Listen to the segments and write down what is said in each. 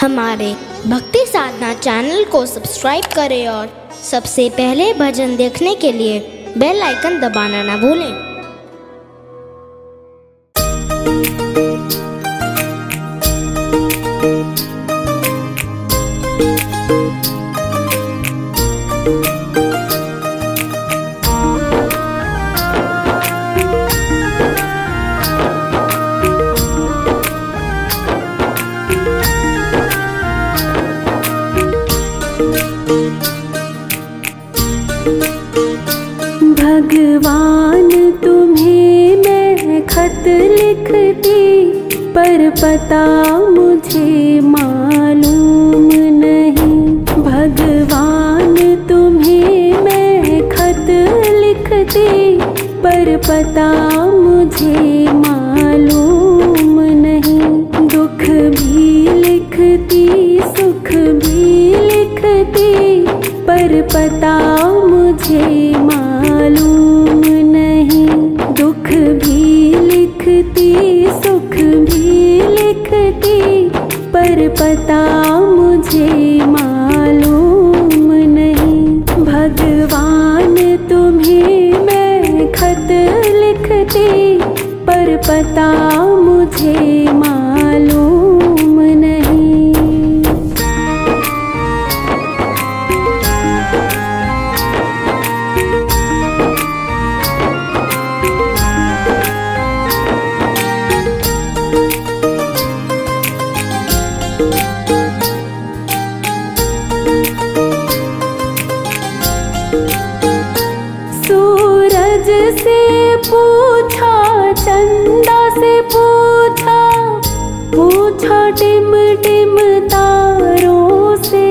हमारे भक्ति साधना चैनल को सब्सक्राइब करें और सबसे पहले भजन देखने के लिए बेल आइकन दबाना ना भूलें। भगवान, तुम्हें मैं खत लिखती, पर पता मुझे मालूम नहीं। भगवान, तुम्हें मैं खत लिखती, पर पता मुझे मालूम नहीं। दुख भी लिखती, सुख भी लिखती, पर पता मुझे मालूम नहीं, दुख भी लिखती, सुख भी लिखती, पर पता मुझे मालूम नहीं। भगवान तुम्हें मैं खत लिखती, पर पता मुझे से पूछा, चंदा से पूछा पूछा टिम टिम तारों से।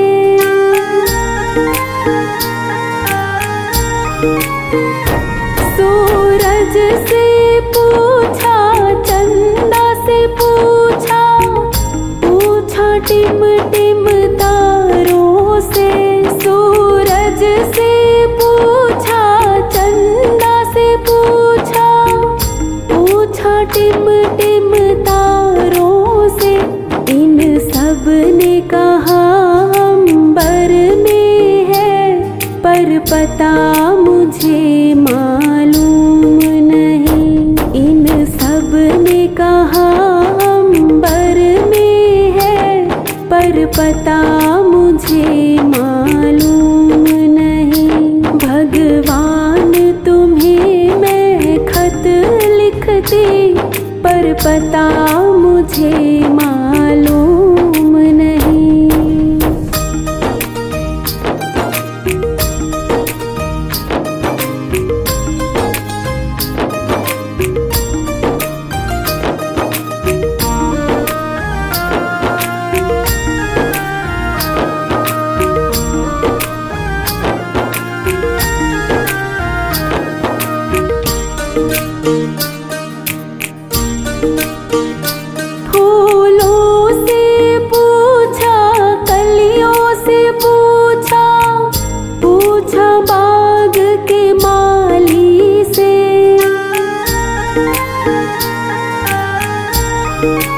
सूरज से पूछा, चंदा से पूछा पूछा टिम टिम तारों से। सूरज से लिखती पर पता मुझे मालूम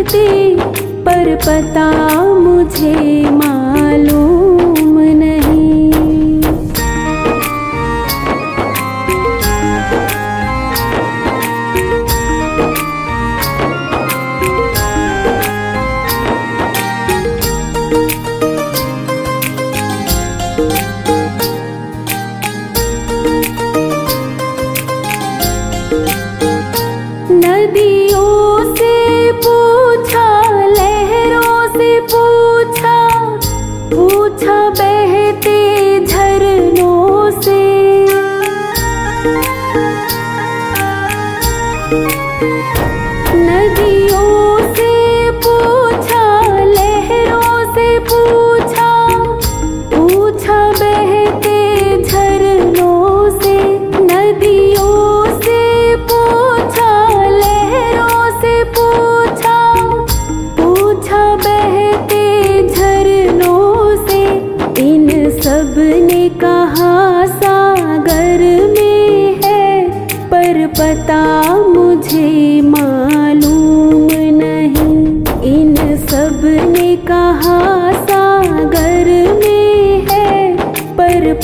लिखती पर पता मुझे मालूम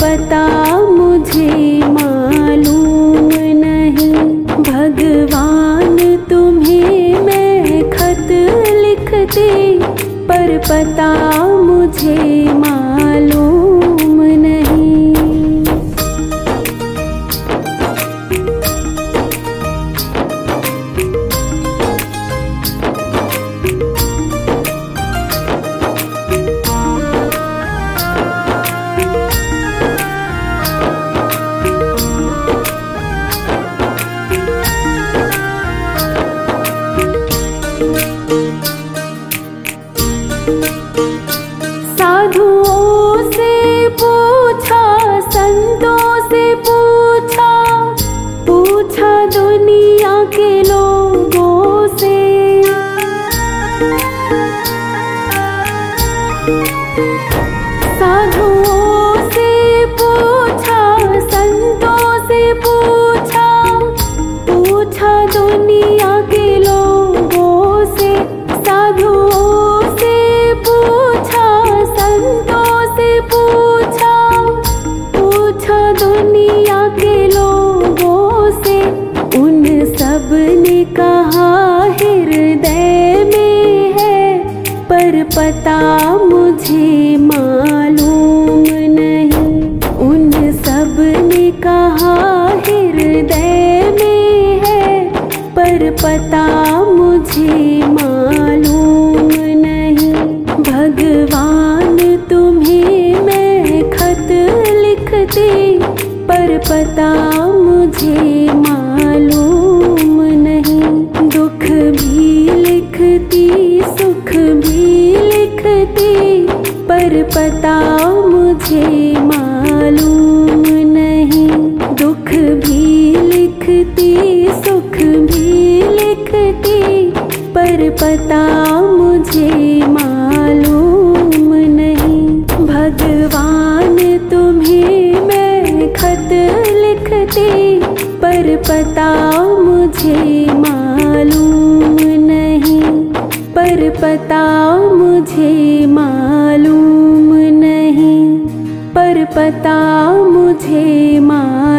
पता मुझे मालूम नहीं। भगवान तुम्हें मैं खत लिखती पर पता मुझे लोगों से उन सबने कहा, हृदय में है, पर पता मुझे मालूम नहीं। उन सबने कहा, हृदय में है, पर पता पता मुझे मालूम नहीं। दुख भी लिखती, सुख भी लिखती, पर पता मुझे मालूम नहीं। दुख भी लिखती, सुख भी लिखती, पर पता पता मुझे मालूम नहीं पर पता मुझे मालूम नहीं पर पता मुझे मालूम